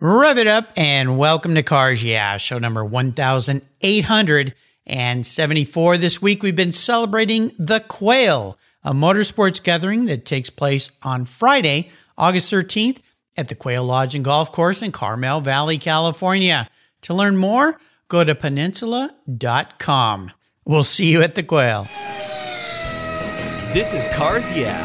Rev it up and welcome to Cars Yeah, show number 1874. This week we've been celebrating the Quail, a motorsports gathering that takes place on Friday, August 13th at the Quail Lodge and Golf Course in Carmel Valley, California. To learn more, go to peninsula.com. We'll see you at the Quail. This is Cars Yeah,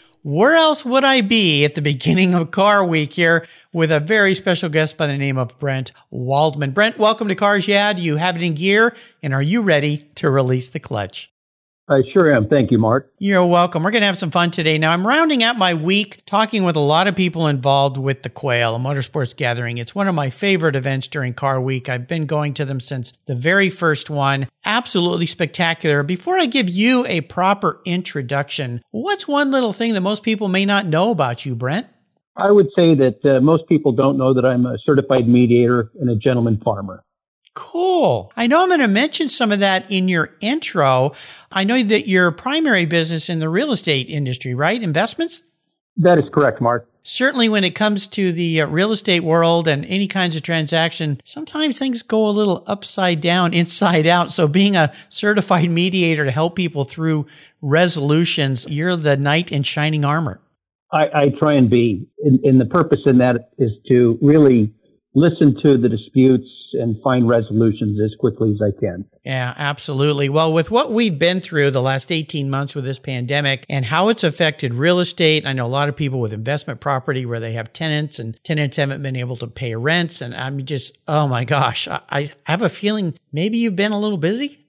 Where else would I be at the beginning of Car Week here with a very special guest by the name of Brent Waldman? Brent, welcome to Cars you have it in gear? And are you ready to release the clutch? I sure am. Thank you, Mark. You're welcome. We're going to have some fun today. Now, I'm rounding out my week talking with a lot of people involved with the Quail, a motorsports gathering. It's one of my favorite events during Car Week. I've been going to them since the very first one. Absolutely spectacular. Before I give you a proper introduction, what's one little thing that most people may not know about you, Brent? I would say that uh, most people don't know that I'm a certified mediator and a gentleman farmer. Cool. I know I'm going to mention some of that in your intro. I know that your primary business in the real estate industry, right? Investments? That is correct, Mark. Certainly, when it comes to the uh, real estate world and any kinds of transaction, sometimes things go a little upside down, inside out. So, being a certified mediator to help people through resolutions, you're the knight in shining armor. I, I try and be. And, and the purpose in that is to really listen to the disputes and find resolutions as quickly as I can. Yeah, absolutely. Well, with what we've been through the last 18 months with this pandemic and how it's affected real estate, I know a lot of people with investment property where they have tenants and tenants haven't been able to pay rents. And I'm just, oh my gosh, I, I have a feeling maybe you've been a little busy.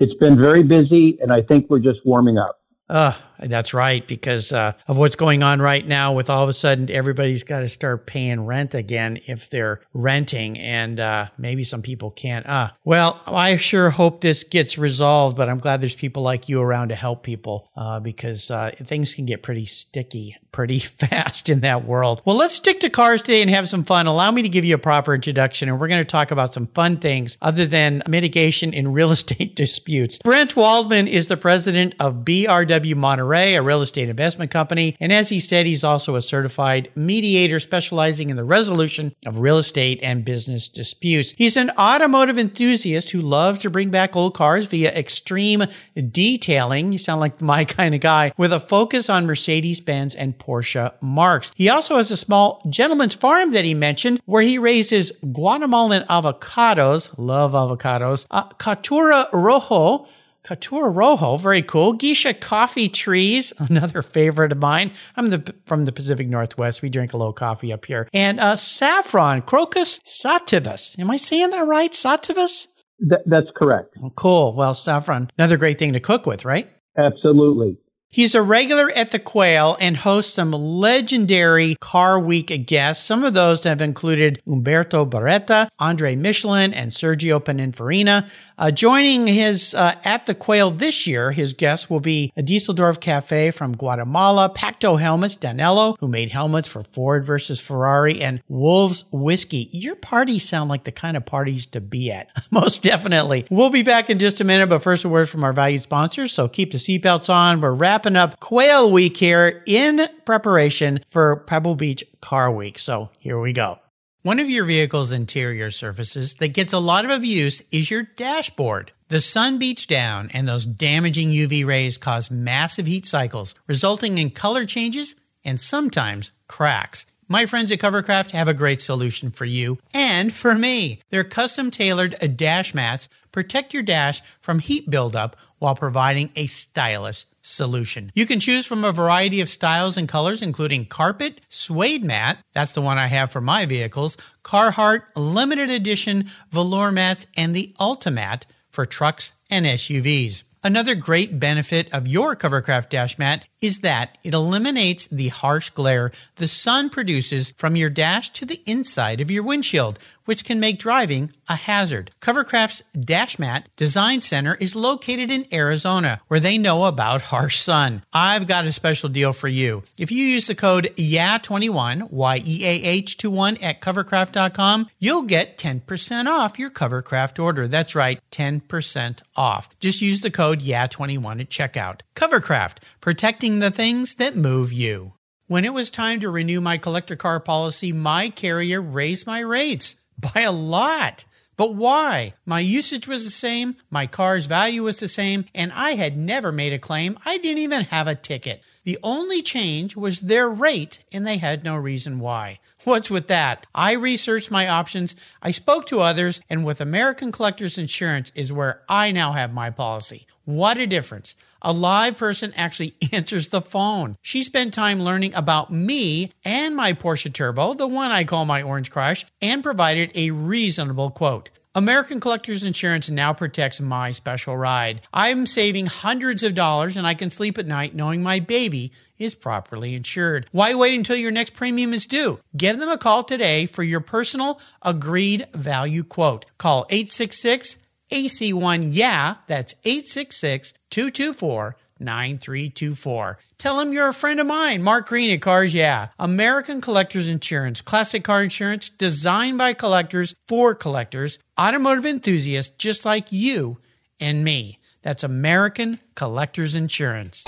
It's been very busy, and I think we're just warming up. Uh, that's right, because uh, of what's going on right now with all of a sudden everybody's got to start paying rent again if they're renting, and uh, maybe some people can't. Uh, well, I sure hope this gets resolved, but I'm glad there's people like you around to help people uh, because uh, things can get pretty sticky pretty fast in that world. Well, let's stick to cars today and have some fun. Allow me to give you a proper introduction, and we're going to talk about some fun things other than mitigation in real estate disputes. Brent Waldman is the president of BRW. Monterey, a real estate investment company. And as he said, he's also a certified mediator specializing in the resolution of real estate and business disputes. He's an automotive enthusiast who loves to bring back old cars via extreme detailing. You sound like my kind of guy with a focus on Mercedes Benz and Porsche marks. He also has a small gentleman's farm that he mentioned where he raises Guatemalan avocados. Love avocados. Uh, Caturra Rojo Caturra Rojo, very cool. Geisha coffee trees, another favorite of mine. I'm the, from the Pacific Northwest. We drink a little coffee up here. And uh, saffron, Crocus sativus. Am I saying that right? Sativus? Th- that's correct. Oh, cool. Well, saffron, another great thing to cook with, right? Absolutely. He's a regular at the Quail and hosts some legendary Car Week guests. Some of those have included Umberto Beretta, Andre Michelin, and Sergio Pininfarina. Uh, joining his uh, at the Quail this year, his guests will be a Dieseldorf Cafe from Guatemala, Pacto Helmets, Danilo, who made helmets for Ford versus Ferrari, and Wolves Whiskey. Your parties sound like the kind of parties to be at. Most definitely. We'll be back in just a minute, but first a word from our valued sponsors. So keep the seatbelts on. We're wrapping up Quail Week here in preparation for Pebble Beach Car Week. So here we go. One of your vehicle's interior surfaces that gets a lot of abuse is your dashboard. The sun beats down and those damaging UV rays cause massive heat cycles, resulting in color changes and sometimes cracks. My friends at Covercraft have a great solution for you and for me. Their custom tailored dash mats protect your dash from heat buildup while providing a stylish solution. You can choose from a variety of styles and colors, including carpet, suede mat, that's the one I have for my vehicles, Carhartt limited edition velour mats, and the Ultimat for trucks and SUVs. Another great benefit of your Covercraft dash mat is that it eliminates the harsh glare the sun produces from your dash to the inside of your windshield, which can make driving a hazard. Covercraft's dash mat design center is located in Arizona, where they know about harsh sun. I've got a special deal for you. If you use the code YEAH21, Y-E-A-H-21 at covercraft.com, you'll get 10% off your Covercraft order. That's right, 10% off. Just use the code YEAH21 at checkout. Covercraft, protecting the things that move you. When it was time to renew my collector car policy, my carrier raised my rates by a lot. But why? My usage was the same, my car's value was the same, and I had never made a claim. I didn't even have a ticket. The only change was their rate, and they had no reason why. What's with that? I researched my options, I spoke to others, and with American Collectors Insurance is where I now have my policy. What a difference. A live person actually answers the phone. She spent time learning about me and my Porsche Turbo, the one I call my Orange Crush, and provided a reasonable quote. American Collectors Insurance now protects my special ride. I'm saving hundreds of dollars and I can sleep at night knowing my baby is properly insured. Why wait until your next premium is due? Give them a call today for your personal agreed value quote. Call 866 AC1 Yeah, that's 866 224 9324. Tell them you're a friend of mine, Mark Green at Cars Yeah. American Collectors Insurance, classic car insurance designed by collectors for collectors, automotive enthusiasts just like you and me. That's American Collectors Insurance.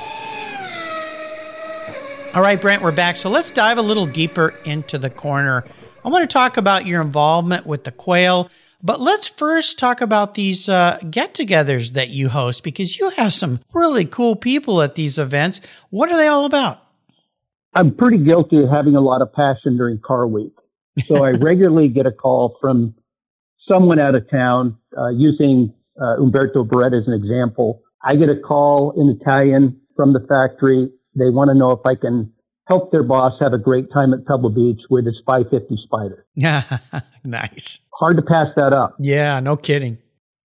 All right, Brent, we're back. So let's dive a little deeper into the corner. I want to talk about your involvement with the quail. But let's first talk about these uh, get togethers that you host because you have some really cool people at these events. What are they all about? I'm pretty guilty of having a lot of passion during car week. So I regularly get a call from someone out of town, uh, using uh, Umberto Beretta as an example. I get a call in Italian from the factory. They want to know if I can help their boss have a great time at Pebble Beach with his 550 Spyder. Yeah, nice. Hard to pass that up. Yeah, no kidding.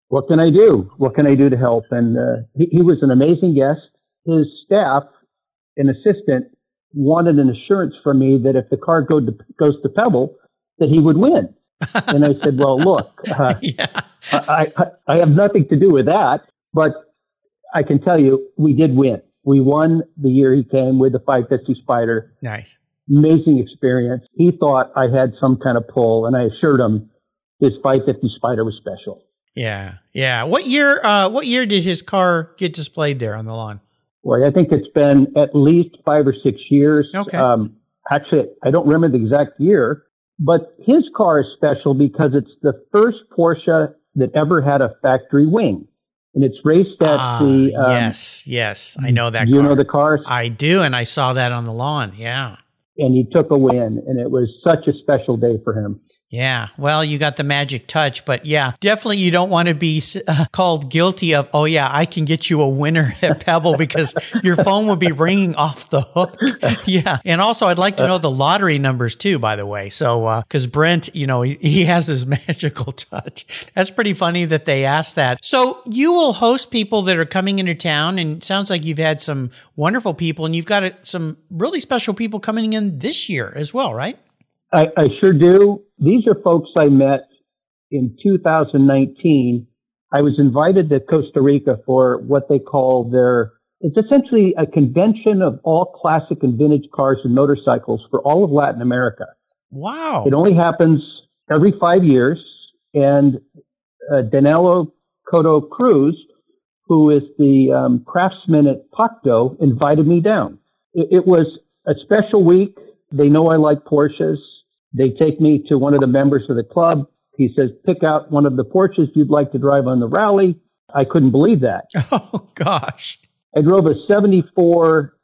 What can I do? What can I do to help? And uh, he, he was an amazing guest. His staff, an assistant, wanted an assurance from me that if the car go to, goes to Pebble, that he would win. and I said, "Well, look, uh, yeah. I, I, I have nothing to do with that, but I can tell you, we did win. We won the year he came with the 550 Spyder. Nice. Amazing experience. He thought I had some kind of pull, and I assured him his 550 Spyder was special. Yeah, yeah. What year? Uh, what year did his car get displayed there on the lawn? Well, I think it's been at least five or six years. Okay. Um, actually, I don't remember the exact year, but his car is special because it's the first Porsche that ever had a factory wing and it's raced at ah, the. Um, yes, yes, I know that. You car. know the car? I do, and I saw that on the lawn. Yeah, and he took a win, and it was such a special day for him. Yeah, well, you got the magic touch, but yeah, definitely you don't want to be uh, called guilty of, oh, yeah, I can get you a winner at Pebble because your phone would be ringing off the hook. yeah. And also, I'd like to know the lottery numbers too, by the way. So, because uh, Brent, you know, he, he has this magical touch. That's pretty funny that they asked that. So, you will host people that are coming into town, and sounds like you've had some wonderful people, and you've got some really special people coming in this year as well, right? I, I sure do. These are folks I met in 2019. I was invited to Costa Rica for what they call their, it's essentially a convention of all classic and vintage cars and motorcycles for all of Latin America. Wow. It only happens every five years. And uh, Danilo Coto Cruz, who is the um, craftsman at Pacto, invited me down. It, it was a special week. They know I like Porsches. They take me to one of the members of the club. He says, pick out one of the Porsches you'd like to drive on the rally. I couldn't believe that. Oh, gosh. I drove a 74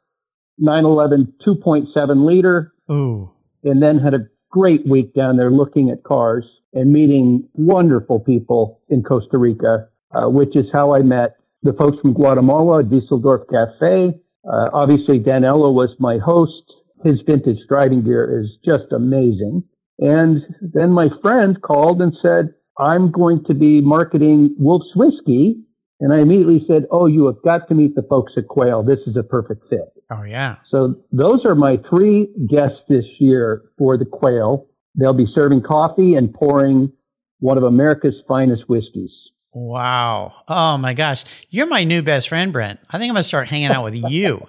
911 2.7 liter. Ooh. And then had a great week down there looking at cars and meeting wonderful people in Costa Rica, uh, which is how I met the folks from Guatemala, Dieseldorf Cafe. Uh, obviously, Danilo was my host his vintage driving gear is just amazing. And then my friend called and said, I'm going to be marketing Wolves Whiskey And I immediately said, Oh, you have got to meet the folks at Quail. This is a perfect fit. Oh, yeah. So those are my three guests this year for the Quail. They'll be serving coffee and pouring one of America's finest whiskeys. Wow. Oh my gosh. You're my new best friend, Brent. I think I'm going to start hanging out with you.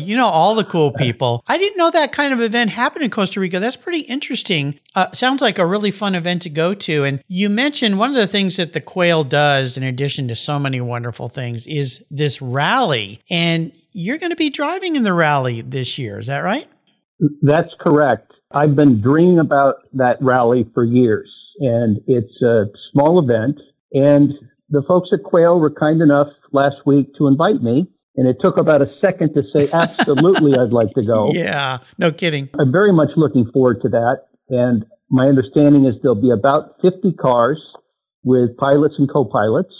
You know all the cool people. I didn't know that kind of event happened in Costa Rica. That's pretty interesting. Uh, sounds like a really fun event to go to. And you mentioned one of the things that the Quail does, in addition to so many wonderful things, is this rally. And you're going to be driving in the rally this year. Is that right? That's correct. I've been dreaming about that rally for years, and it's a small event. And the folks at Quail were kind enough last week to invite me. And it took about a second to say, absolutely, I'd like to go. Yeah, no kidding. I'm very much looking forward to that. And my understanding is there'll be about 50 cars with pilots and co-pilots.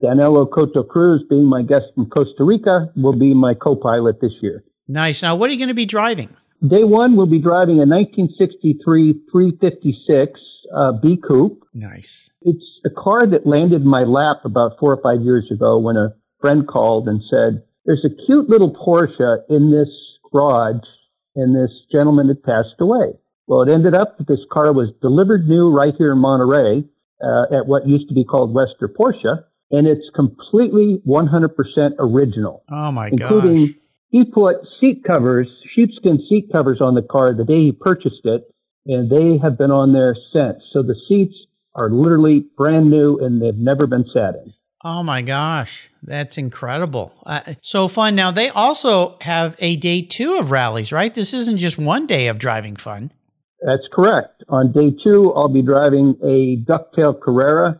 Danilo Coto Cruz, being my guest from Costa Rica, will be my co-pilot this year. Nice. Now, what are you going to be driving? Day one, we'll be driving a 1963 356 uh, B Coupe. Nice. It's a car that landed in my lap about four or five years ago when a friend called and said, There's a cute little Porsche in this garage, and this gentleman had passed away. Well, it ended up that this car was delivered new right here in Monterey uh, at what used to be called Wester Porsche, and it's completely 100% original. Oh my god. including, gosh. He put seat covers, sheepskin seat covers on the car the day he purchased it, and they have been on there since. So the seats are literally brand new and they've never been sat in. Oh my gosh, that's incredible. Uh, so fun. Now, they also have a day two of rallies, right? This isn't just one day of driving fun. That's correct. On day two, I'll be driving a Ducktail Carrera.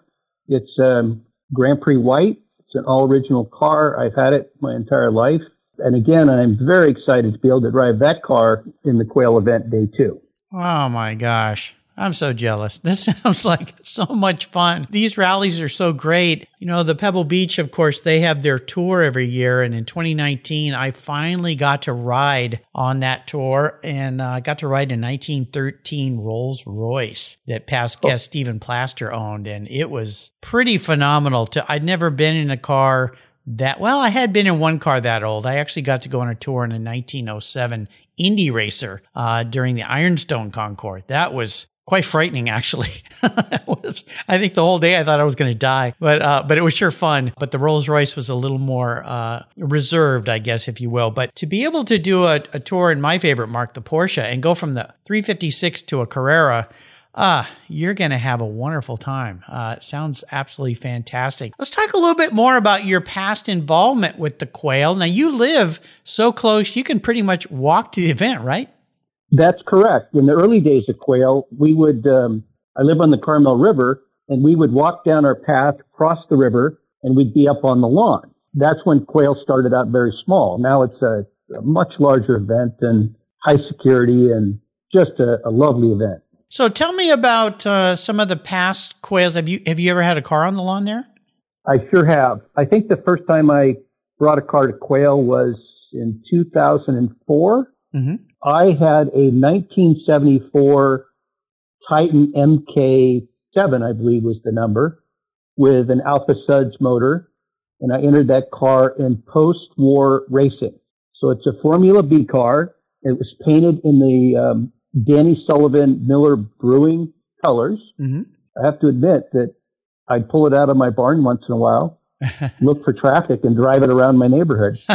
It's um, Grand Prix White. It's an all original car. I've had it my entire life. And again, I'm very excited to be able to drive that car in the Quail event day two. Oh my gosh. I'm so jealous. This sounds like so much fun. These rallies are so great. You know, the Pebble Beach, of course, they have their tour every year. And in 2019, I finally got to ride on that tour and I uh, got to ride a 1913 Rolls Royce that past guest Stephen Plaster owned. And it was pretty phenomenal. To I'd never been in a car that well i had been in one car that old i actually got to go on a tour in a 1907 indy racer uh, during the ironstone concours that was quite frightening actually was i think the whole day i thought i was going to die but uh, but it was sure fun but the rolls royce was a little more uh, reserved i guess if you will but to be able to do a, a tour in my favorite mark the porsche and go from the 356 to a carrera Ah, you're going to have a wonderful time. Uh, sounds absolutely fantastic. Let's talk a little bit more about your past involvement with the quail. Now, you live so close, you can pretty much walk to the event, right? That's correct. In the early days of quail, we would, um, I live on the Carmel River, and we would walk down our path, cross the river, and we'd be up on the lawn. That's when quail started out very small. Now it's a, a much larger event and high security and just a, a lovely event. So tell me about uh, some of the past quails. Have you have you ever had a car on the lawn there? I sure have. I think the first time I brought a car to quail was in 2004. Mm-hmm. I had a 1974 Titan MK7, I believe was the number, with an Alpha Suds motor, and I entered that car in post-war racing. So it's a Formula B car. It was painted in the um, Danny Sullivan Miller Brewing colors. Mm-hmm. I have to admit that I'd pull it out of my barn once in a while, look for traffic, and drive it around my neighborhood.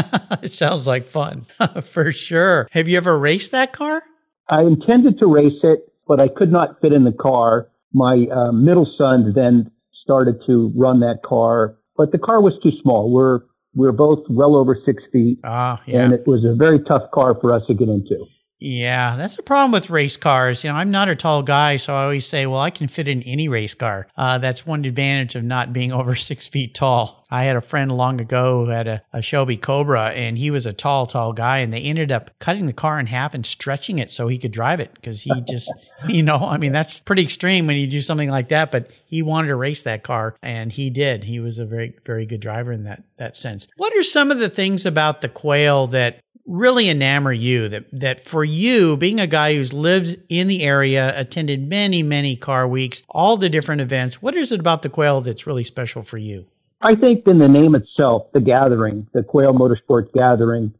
it sounds like fun for sure. Have you ever raced that car? I intended to race it, but I could not fit in the car. My uh, middle son then started to run that car, but the car was too small. We're we're both well over six feet, ah, yeah. and it was a very tough car for us to get into. Yeah, that's the problem with race cars. You know, I'm not a tall guy, so I always say, well, I can fit in any race car. Uh, that's one advantage of not being over six feet tall. I had a friend long ago who had a, a Shelby Cobra, and he was a tall, tall guy, and they ended up cutting the car in half and stretching it so he could drive it because he just, you know, I mean, that's pretty extreme when you do something like that, but he wanted to race that car, and he did. He was a very, very good driver in that that sense. What are some of the things about the Quail that really enamor you that that for you being a guy who's lived in the area attended many many car weeks all the different events what is it about the quail that's really special for you I think in the name itself, the gathering, the Quail Motorsports gathering,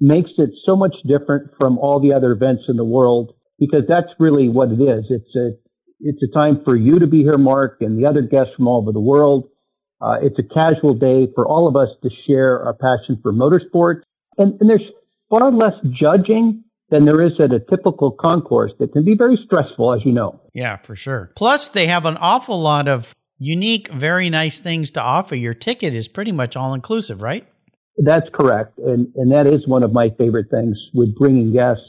makes it so much different from all the other events in the world because that's really what it is. It's a it's a time for you to be here, Mark, and the other guests from all over the world. Uh, it's a casual day for all of us to share our passion for motorsports. And, and there's far less judging than there is at a typical concours that can be very stressful, as you know. Yeah, for sure. Plus, they have an awful lot of unique, very nice things to offer. Your ticket is pretty much all inclusive, right? That's correct. And, and that is one of my favorite things with bringing guests.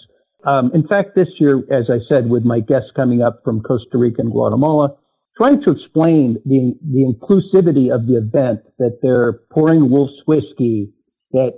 Um, in fact, this year, as I said, with my guests coming up from Costa Rica and Guatemala, trying to explain the, the inclusivity of the event, that they're pouring Wolves whiskey, that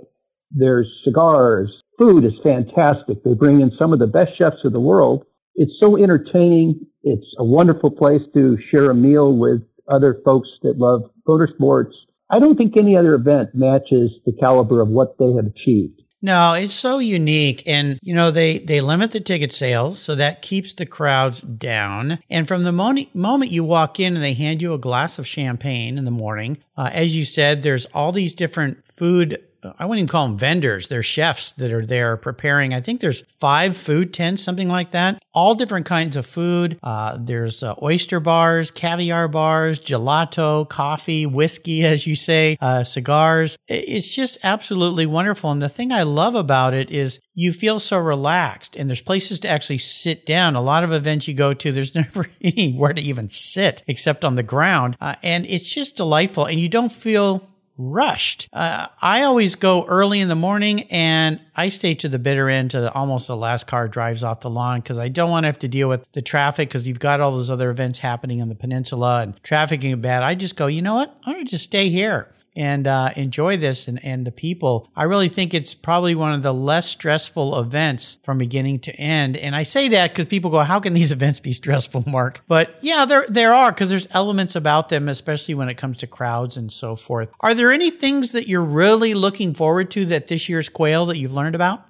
there's cigars, food is fantastic. They bring in some of the best chefs of the world. It's so entertaining. It's a wonderful place to share a meal with other folks that love motorsports. I don't think any other event matches the caliber of what they have achieved. No, it's so unique. And, you know, they, they limit the ticket sales, so that keeps the crowds down. And from the moment, moment you walk in and they hand you a glass of champagne in the morning, uh, as you said, there's all these different food I wouldn't even call them vendors. They're chefs that are there preparing. I think there's five food tents, something like that. All different kinds of food. Uh, there's uh, oyster bars, caviar bars, gelato, coffee, whiskey, as you say, uh, cigars. It's just absolutely wonderful. And the thing I love about it is you feel so relaxed and there's places to actually sit down. A lot of events you go to, there's never anywhere to even sit except on the ground. Uh, and it's just delightful and you don't feel rushed. Uh, I always go early in the morning and I stay to the bitter end to the, almost the last car drives off the lawn because I don't want to have to deal with the traffic because you've got all those other events happening on the peninsula and traffic is bad. I just go, you know what? I'm going to just stay here and uh, enjoy this and, and the people. I really think it's probably one of the less stressful events from beginning to end. And I say that because people go, how can these events be stressful, Mark? But yeah, there, there are because there's elements about them, especially when it comes to crowds and so forth. Are there any things that you're really looking forward to that this year's quail that you've learned about?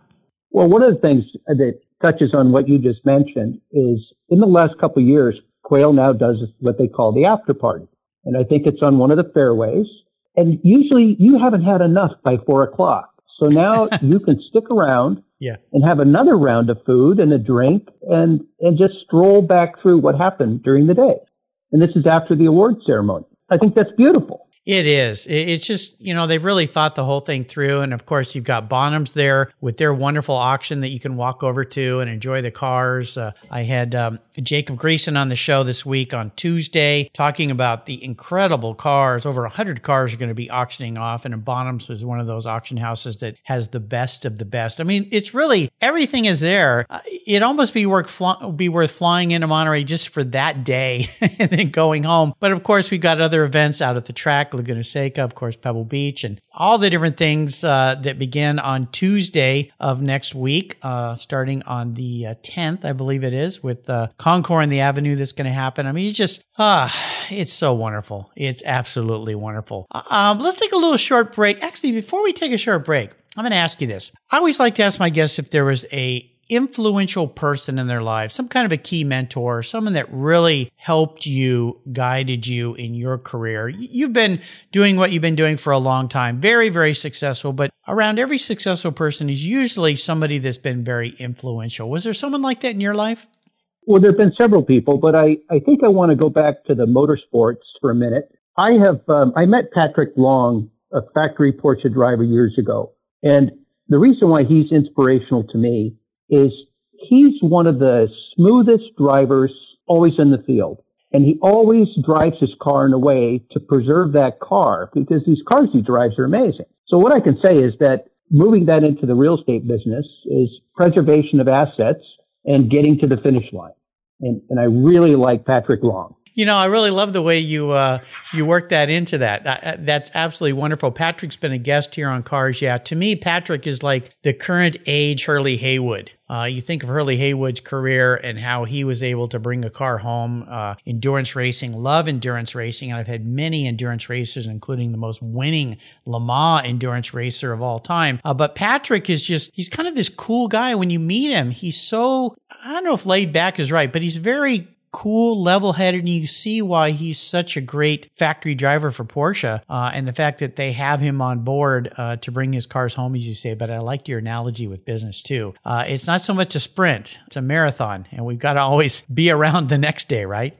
Well, one of the things that touches on what you just mentioned is in the last couple of years, Quail now does what they call the after party. And I think it's on one of the fairways. And usually you haven't had enough by four o'clock. So now you can stick around yeah. and have another round of food and a drink and, and just stroll back through what happened during the day. And this is after the award ceremony. I think that's beautiful. It is. It's just, you know, they've really thought the whole thing through. And of course, you've got Bonhams there with their wonderful auction that you can walk over to and enjoy the cars. Uh, I had um, Jakob Greisen on the show this week on Tuesday talking about the incredible cars. Over 100 cars are going to be auctioning off. And Bonhams was one of those auction houses that has the best of the best. I mean, it's really everything is there. Uh, it'd almost be worth, be worth flying into Monterey just for that day and then going home. But of course, we've got other events out at the track Laguna Seca, of course, Pebble Beach, and all the different things uh, that begin on Tuesday of next week, uh, starting on the uh, 10th, I believe it is, with uh, Concours and the Avenue that's going to happen. I mean, it's just, ah, it's so wonderful. It's absolutely wonderful. Uh, um, let's take a little short break. Actually, before we take a short break, I'm going to ask you this. I always like to ask my guests if there was a influential person in their life, some kind of a key mentor, someone that really helped you, guided you in your career. You've been doing what you've been doing for a long time, very, very successful, but around every successful person is usually somebody that's been very influential. Was there someone like that in your life? Well, there have been several people, but I, I think I want to go back to the motorsports for a minute. I have, um, I met Patrick Long, a factory Porsche driver years ago. And the reason why he's inspirational to me is he's one of the smoothest drivers always in the field. And he always drives his car in a way to preserve that car because these cars he drives are amazing. So what I can say is that moving that into the real estate business is preservation of assets and getting to the finish line. And, and I really like Patrick Long. You know, I really love the way you uh, you work that into that. Uh, that's absolutely wonderful. Patrick's been a guest here on Cars. Yeah, to me, Patrick is like the current age Hurley Haywood. Uh, you think of Hurley Haywood's career and how he was able to bring a car home. Uh, endurance racing, love endurance racing, and I've had many endurance racers, including the most winning Le Mans endurance racer of all time. Uh, but Patrick is just—he's kind of this cool guy. When you meet him, he's so—I don't know if laid back is right, but he's very cool, level headed, and you see why he's such a great factory driver for Porsche uh, and the fact that they have him on board uh, to bring his cars home, as you say. But I like your analogy with business too. Uh, it's not so much a sprint, it's a marathon, and we've got to always be around the next day, right?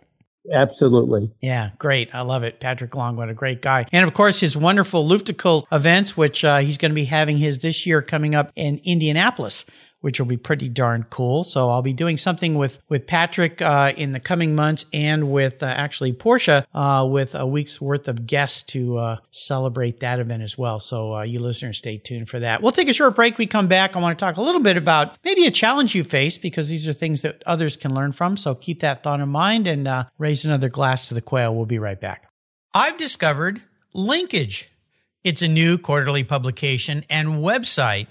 Absolutely. Yeah, great. I love it. Patrick Long, what a great guy. And of course, his wonderful Luftgekühlt events, which uh, he's going to be having his this year coming up in Indianapolis which will be pretty darn cool. So I'll be doing something with with Patrick uh, in the coming months, and with uh, actually Porsche uh, with a week's worth of guests to uh, celebrate that event as well. So uh, you listeners, stay tuned for that. We'll take a short break. We come back. I want to talk a little bit about maybe a challenge you face because these are things that others can learn from. So keep that thought in mind and uh, raise another glass to the quail. We'll be right back. I've discovered Linkage. It's a new quarterly publication and website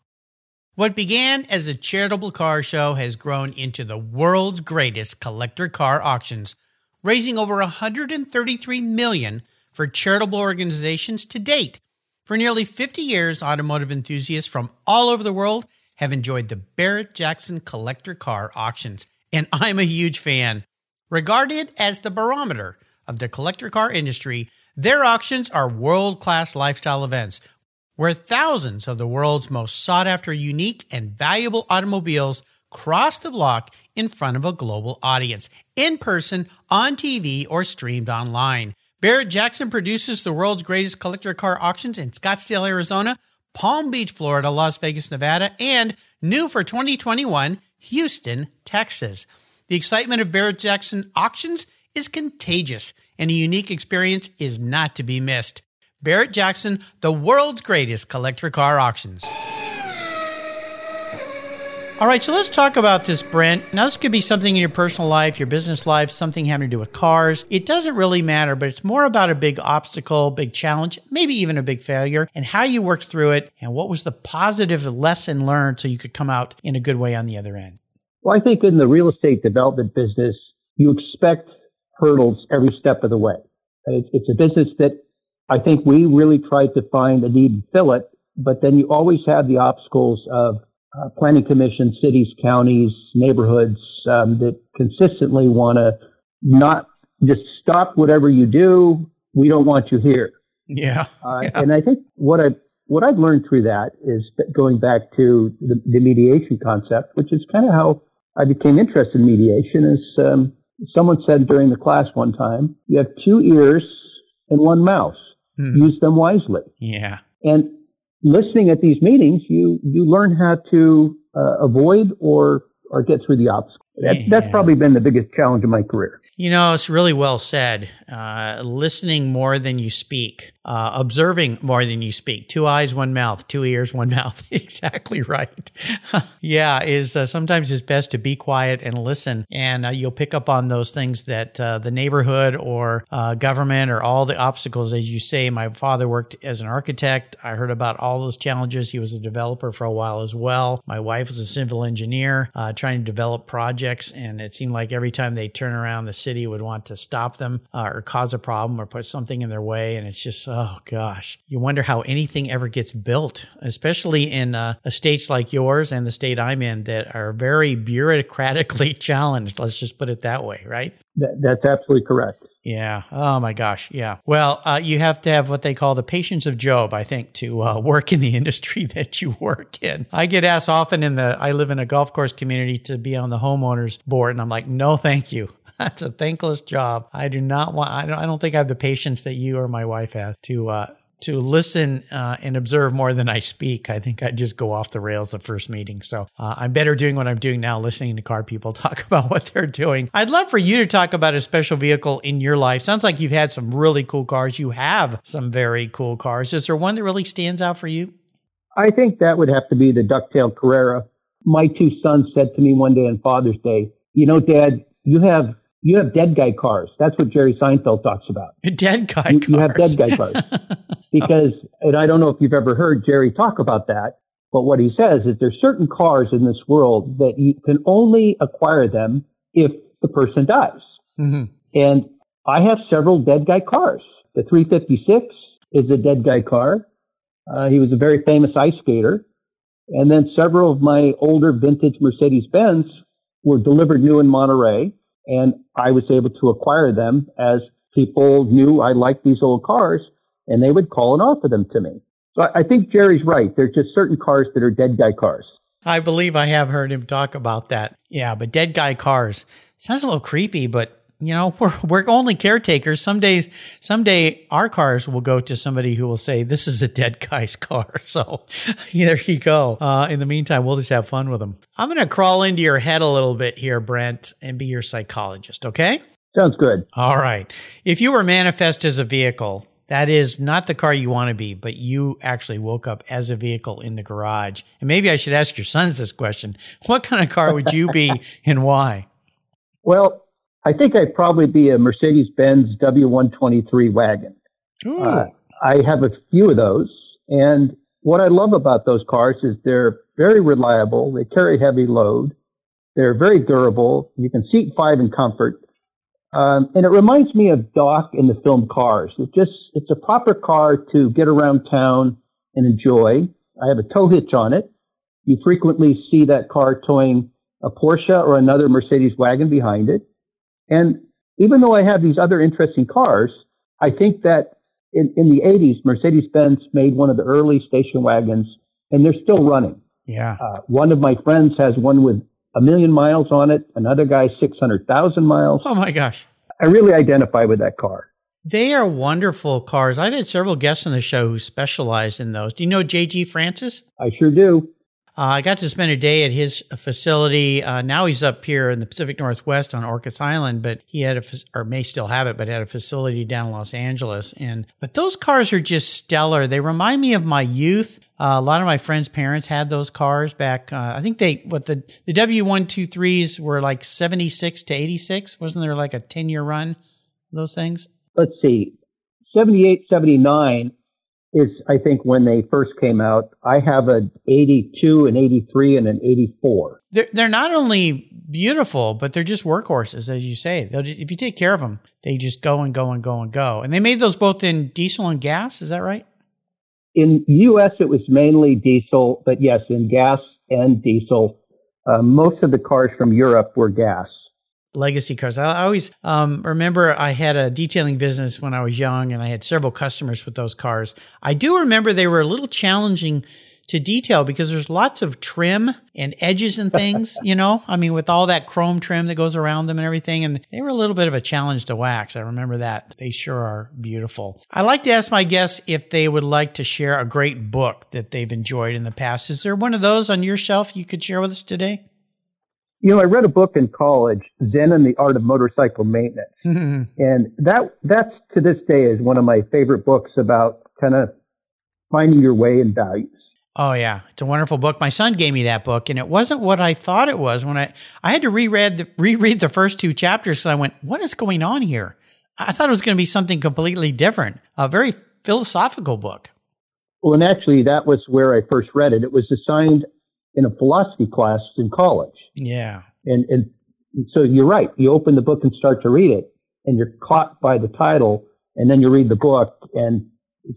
What began as a charitable car show has grown into the world's greatest collector car auctions, raising over 133 million for charitable organizations to date. For nearly 50 years, automotive enthusiasts from all over the world have enjoyed the Barrett Jackson collector car auctions, and I'm a huge fan. Regarded as the barometer of the collector car industry, their auctions are world class lifestyle events where thousands of the world's most sought after, unique, and valuable automobiles cross the block in front of a global audience, in person, on TV, or streamed online. Barrett Jackson produces the world's greatest collector car auctions in Scottsdale, Arizona, Palm Beach, Florida, Las Vegas, Nevada, and new for 2021, Houston, Texas. The excitement of Barrett Jackson auctions is contagious, and a unique experience is not to be missed. Barrett Jackson, the world's greatest collector car auctions. All right, so let's talk about this, Brent. Now, this could be something in your personal life, your business life, something having to do with cars. It doesn't really matter, but it's more about a big obstacle, big challenge, maybe even a big failure, and how you worked through it, and what was the positive lesson learned so you could come out in a good way on the other end. Well, I think in the real estate development business, you expect hurdles every step of the way. It's a business that I think we really tried to find a need and fill it, but then you always have the obstacles of uh, planning commission, cities, counties, neighborhoods um, that consistently want to not just stop whatever you do. We don't want you here. Yeah. Uh, yeah. And I think what I what I've learned through that is that going back to the, the mediation concept, which is kind of how I became interested in mediation. Is um, someone said during the class one time, you have two ears and one mouth mm. use them wisely. Yeah. And listening at these meetings, you, you learn how to uh, avoid or, or get through the obstacles. That, yeah. That's probably been the biggest challenge of my career. You know, it's really well said. Uh, listening more than you speak, uh, observing more than you speak. Two eyes, one mouth. Two ears, one mouth. exactly right. yeah, is uh, sometimes it's best to be quiet and listen, and uh, you'll pick up on those things that uh, the neighborhood or uh, government or all the obstacles, as you say. My father worked as an architect. I heard about all those challenges. He was a developer for a while as well. My wife was a civil engineer, trying to develop projects, and it seemed like every time they turn around, the city would want to stop them or cause a problem or put something in their way. And it's just, oh gosh, you wonder how anything ever gets built, especially in uh, states like yours and the state I'm in that are very bureaucratically challenged. Let's just put it that way, right? That, that's absolutely correct. Yeah. Oh my gosh. Yeah. Well, uh, you have to have what they call the patience of Job, I think, to uh, work in the industry that you work in. I get asked often in the, I live in a golf course community to be on the homeowners board, and I'm like, no, thank you. That's a thankless job. I do not want. I don't. I don't think I have the patience that you or my wife have to uh, to listen uh, and observe more than I speak. I think I just go off the rails the first meeting. So uh, I'm better doing what I'm doing now, listening to car people talk about what they're doing. I'd love for you to talk about a special vehicle in your life. Sounds like you've had some really cool cars. You have some very cool cars. Is there one that really stands out for you? I think that would have to be the Ducktail Carrera. My two sons said to me one day on Father's Day, you know, Dad, you have you have dead guy cars. That's what Jerry Seinfeld talks about. Dead guy you, cars. You have dead guy cars. because, and I don't know if you've ever heard Jerry talk about that, but what he says is there's certain cars in this world that you can only acquire them if the person dies. Mm-hmm. And I have several dead guy cars. The 356 is a dead guy car. Uh, he was a very famous ice skater. And then several of my older vintage Mercedes Benz were delivered new in Monterey and I was able to acquire them as people knew I liked these old cars and they would call and offer them to me. So I think Jerry's right. There's just certain cars that are dead guy cars. I believe I have heard him talk about that. Yeah, but dead guy cars sounds a little creepy, but you know, we're, we're only caretakers. Some days, someday our cars will go to somebody who will say, this is a dead guy's car. So there you go. Uh, in the meantime, we'll just have fun with them. I'm going to crawl into your head a little bit here, Brent, and be your psychologist. Okay. Sounds good. All right. If you were manifest as a vehicle, that is not the car you want to be, but you actually woke up as a vehicle in the garage. And maybe I should ask your sons this question. What kind of car would you be and why? Well, I think I'd probably be a Mercedes Benz W123 wagon. Uh, I have a few of those. And what I love about those cars is they're very reliable. They carry heavy load. They're very durable. You can seat five in comfort. Um, and it reminds me of Doc in the film Cars. It just, it's a proper car to get around town and enjoy. I have a tow hitch on it. You frequently see that car towing a Porsche or another Mercedes wagon behind it. And even though I have these other interesting cars, I think that in, in the 80s, Mercedes Benz made one of the early station wagons, and they're still running. Yeah. Uh, one of my friends has one with a million miles on it, another guy 600,000 miles. Oh my gosh. I really identify with that car. They are wonderful cars. I've had several guests on the show who specialize in those. Do you know JG Francis? I sure do. Uh, I got to spend a day at his facility. Uh, now he's up here in the Pacific Northwest on Orcas Island, but he had a, or may still have it, but had a facility down in Los Angeles. And, but those cars are just stellar. They remind me of my youth. Uh, a lot of my friends' parents had those cars back. Uh, I think they, what the, the W123s were like 76 to 86. Wasn't there like a 10 year run? Those things? Let's see. 78, 79 is I think when they first came out. I have an 82, an 83, and an 84. They're, they're not only beautiful, but they're just workhorses, as you say. They'll, if you take care of them, they just go and go and go and go. And they made those both in diesel and gas. Is that right? In U.S., it was mainly diesel, but yes, in gas and diesel. Uh, most of the cars from Europe were gas legacy cars. I always um, remember I had a detailing business when I was young and I had several customers with those cars. I do remember they were a little challenging to detail because there's lots of trim and edges and things, you know? I mean, with all that chrome trim that goes around them and everything. And they were a little bit of a challenge to wax. I remember that. They sure are beautiful. I like to ask my guests if they would like to share a great book that they've enjoyed in the past. Is there one of those on your shelf you could share with us today? You know, I read a book in college, Zen and the Art of Motorcycle Maintenance. Mm-hmm. And that, that's to this day is one of my favorite books about kind of finding your way and values. Oh yeah, it's a wonderful book. My son gave me that book, and it wasn't what I thought it was. When I I had to reread the, reread the first two chapters, so I went, "What is going on here?" I thought it was going to be something completely different. A very philosophical book. Well, and actually, that was where I first read it. It was assigned in a philosophy class in college. Yeah. And, and so you're right. You open the book and start to read it and you're caught by the title and then you read the book and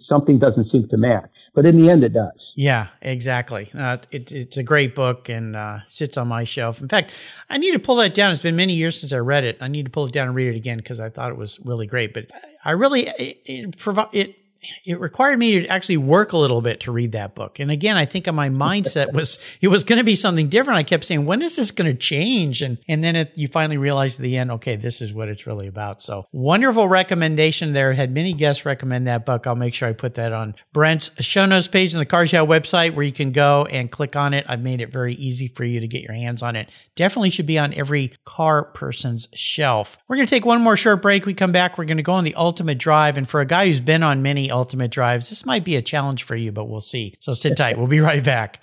something doesn't seem to match. But in the end, it does. Yeah, exactly. Uh, it, it's a great book and uh, sits on my shelf. In fact, I need to pull that down. It's been many years since I read it. I need to pull it down and read it again because I thought it was really great. But I really it, it, provi- it it required me to actually work a little bit to read that book. And again, I think my mindset was it was going to be something different. I kept saying, when is this going to change? And and then it, you finally realize at the end, okay, this is what it's really about. So wonderful recommendation there. Had many guests recommend that book. I'll make sure I put that on Brent's show notes page on the Cars Yeah website where you can go and click on it. I've made it very easy for you to get your hands on it. Definitely should be on every car person's shelf. We're going to take one more short break. We come back. We're going to go on the ultimate drive. And for a guy who's been on many ultimate drives, this might be a challenge for you, but we'll see. So sit tight. We'll be right back.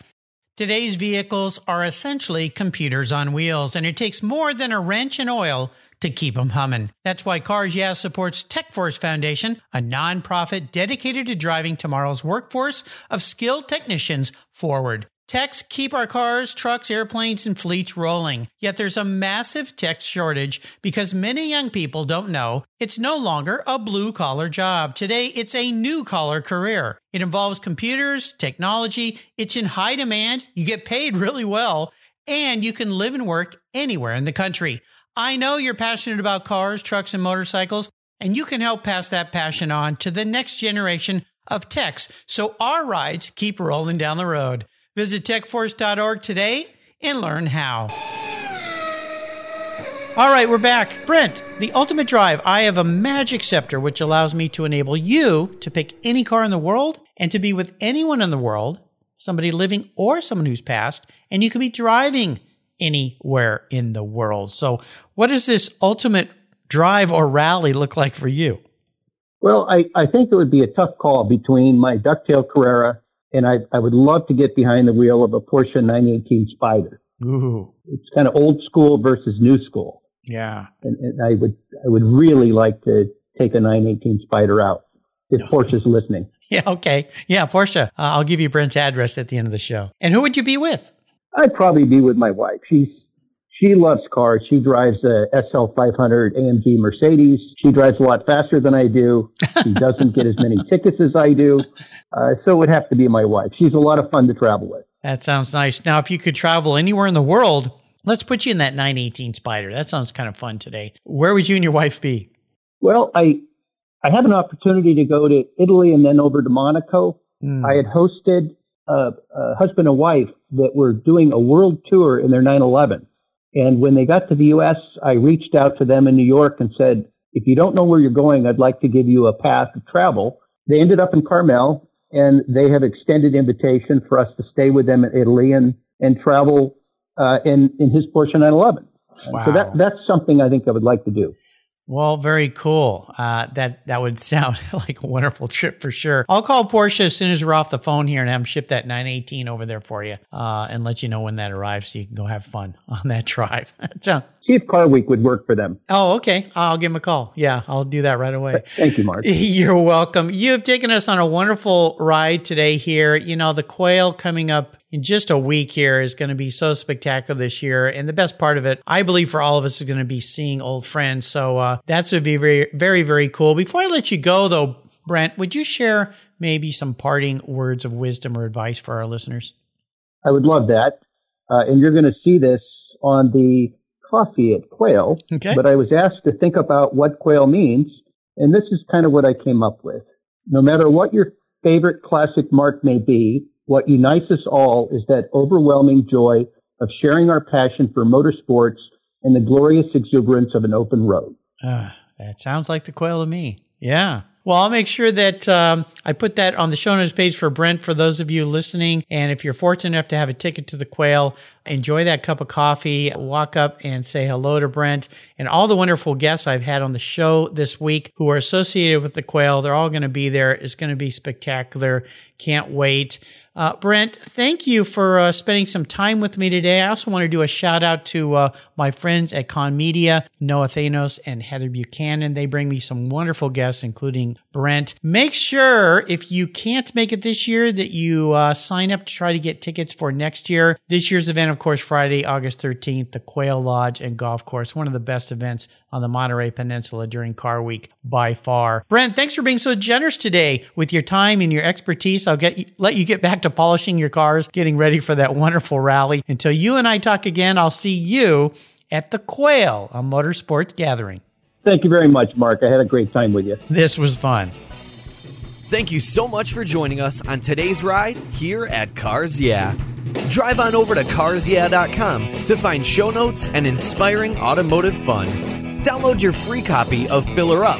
Today's vehicles are essentially computers on wheels, and it takes more than a wrench and oil to keep them humming. That's why Cars Yeah supports TechForce Foundation, a nonprofit dedicated to driving tomorrow's workforce of skilled technicians forward. Techs keep our cars, trucks, airplanes, and fleets rolling. Yet there's a massive tech shortage because many young people don't know it's no longer a blue collar job. Today, it's a new collar career. It involves computers, technology, it's in high demand, you get paid really well, and you can live and work anywhere in the country. I know you're passionate about cars, trucks, and motorcycles, and you can help pass that passion on to the next generation of techs so our rides keep rolling down the road. Visit techforce.org today and learn how. All right, we're back. Brent, the ultimate drive. I have a magic scepter which allows me to enable you to pick any car in the world and to be with anyone in the world, somebody living or someone who's passed, and you can be driving anywhere in the world. So, what does this ultimate drive or rally look like for you? Well, I, I think it would be a tough call between my ducktail Carrera and I, I would love to get behind the wheel of a Porsche 918 Spyder. Ooh. It's kind of old school versus new school. Yeah. And, and I would I would really like to take a 918 Spyder out if. Porsche's listening. Yeah. Okay. Yeah, Porsche. Uh, I'll give you Brent's address at the end of the show. And who would you be with? I'd probably be with my wife. She's she loves cars. She drives a SL 500 AMG Mercedes. She drives a lot faster than I do. She doesn't get as many tickets as I do. Uh, so it would have to be my wife. She's a lot of fun to travel with. That sounds nice. Now, if you could travel anywhere in the world, let's put you in that 918 Spyder. That sounds kind of fun today. Where would you and your wife be? Well, I I have an opportunity to go to Italy and then over to Monaco. Mm. I had hosted a, a husband and wife that were doing a world tour in their 911. And when they got to the U.S., I reached out to them in New York and said, if you don't know where you're going, I'd like to give you a path of travel. They ended up in Carmel and they have extended invitation for us to stay with them in Italy and, and travel uh, in, in his Porsche 911. Wow. So that, that's something I think I would like to do. Well, very cool. Uh, that that would sound like a wonderful trip for sure. I'll call Porsche as soon as we're off the phone here and have them ship that 918 over there for you, uh, and let you know when that arrives so you can go have fun on that drive. so, See if Car Week would work for them. Oh, okay. I'll give them a call. Yeah, I'll do that right away. Thank you, Mark. You're welcome. You have taken us on a wonderful ride today here. You know, the quail coming up in just a week here is going to be so spectacular this year. And the best part of it, I believe for all of us is going to be seeing old friends. So uh, that's going to be very, very, very cool. Before I let you go though, Brent, would you share maybe some parting words of wisdom or advice for our listeners? I would love that. Uh, and you're going to see this on the coffee at Quail. Okay. But I was asked to think about what Quail means. And this is kind of what I came up with. No matter what your favorite classic mark may be, what unites us all is that overwhelming joy of sharing our passion for motorsports and the glorious exuberance of an open road. Uh, that sounds like the quail to me. Yeah. Well, I'll make sure that um, I put that on the show notes page for Brent for those of you listening. And if you're fortunate enough to have a ticket to the Quail, enjoy that cup of coffee, walk up and say hello to Brent and all the wonderful guests I've had on the show this week who are associated with the Quail. They're all going to be there. It's going to be spectacular. Can't wait. Uh, Brent, thank you for uh, spending some time with me today. I also want to do a shout out to uh, my friends at Kahn Media, Noah Thanos and Heather Buchanan. They bring me some wonderful guests, including Brent. Make sure if you can't make it this year that you uh, sign up to try to get tickets for next year. This year's event, of course, Friday, August 13th, the Quail Lodge and Golf Course, one of the best events on the Monterey Peninsula during Car Week by far. Brent, thanks for being so generous today with your time and your expertise. I'll get let you get back to polishing your cars, getting ready for that wonderful rally. Until you and I talk again, I'll see you at the Quail, a motorsports gathering. Thank you very much, Mark. I had a great time with you. This was fun. Thank you so much for joining us on today's ride here at Cars Yeah. Drive on over to carsyeah.com to find show notes and inspiring automotive fun. Download your free copy of Filler Up,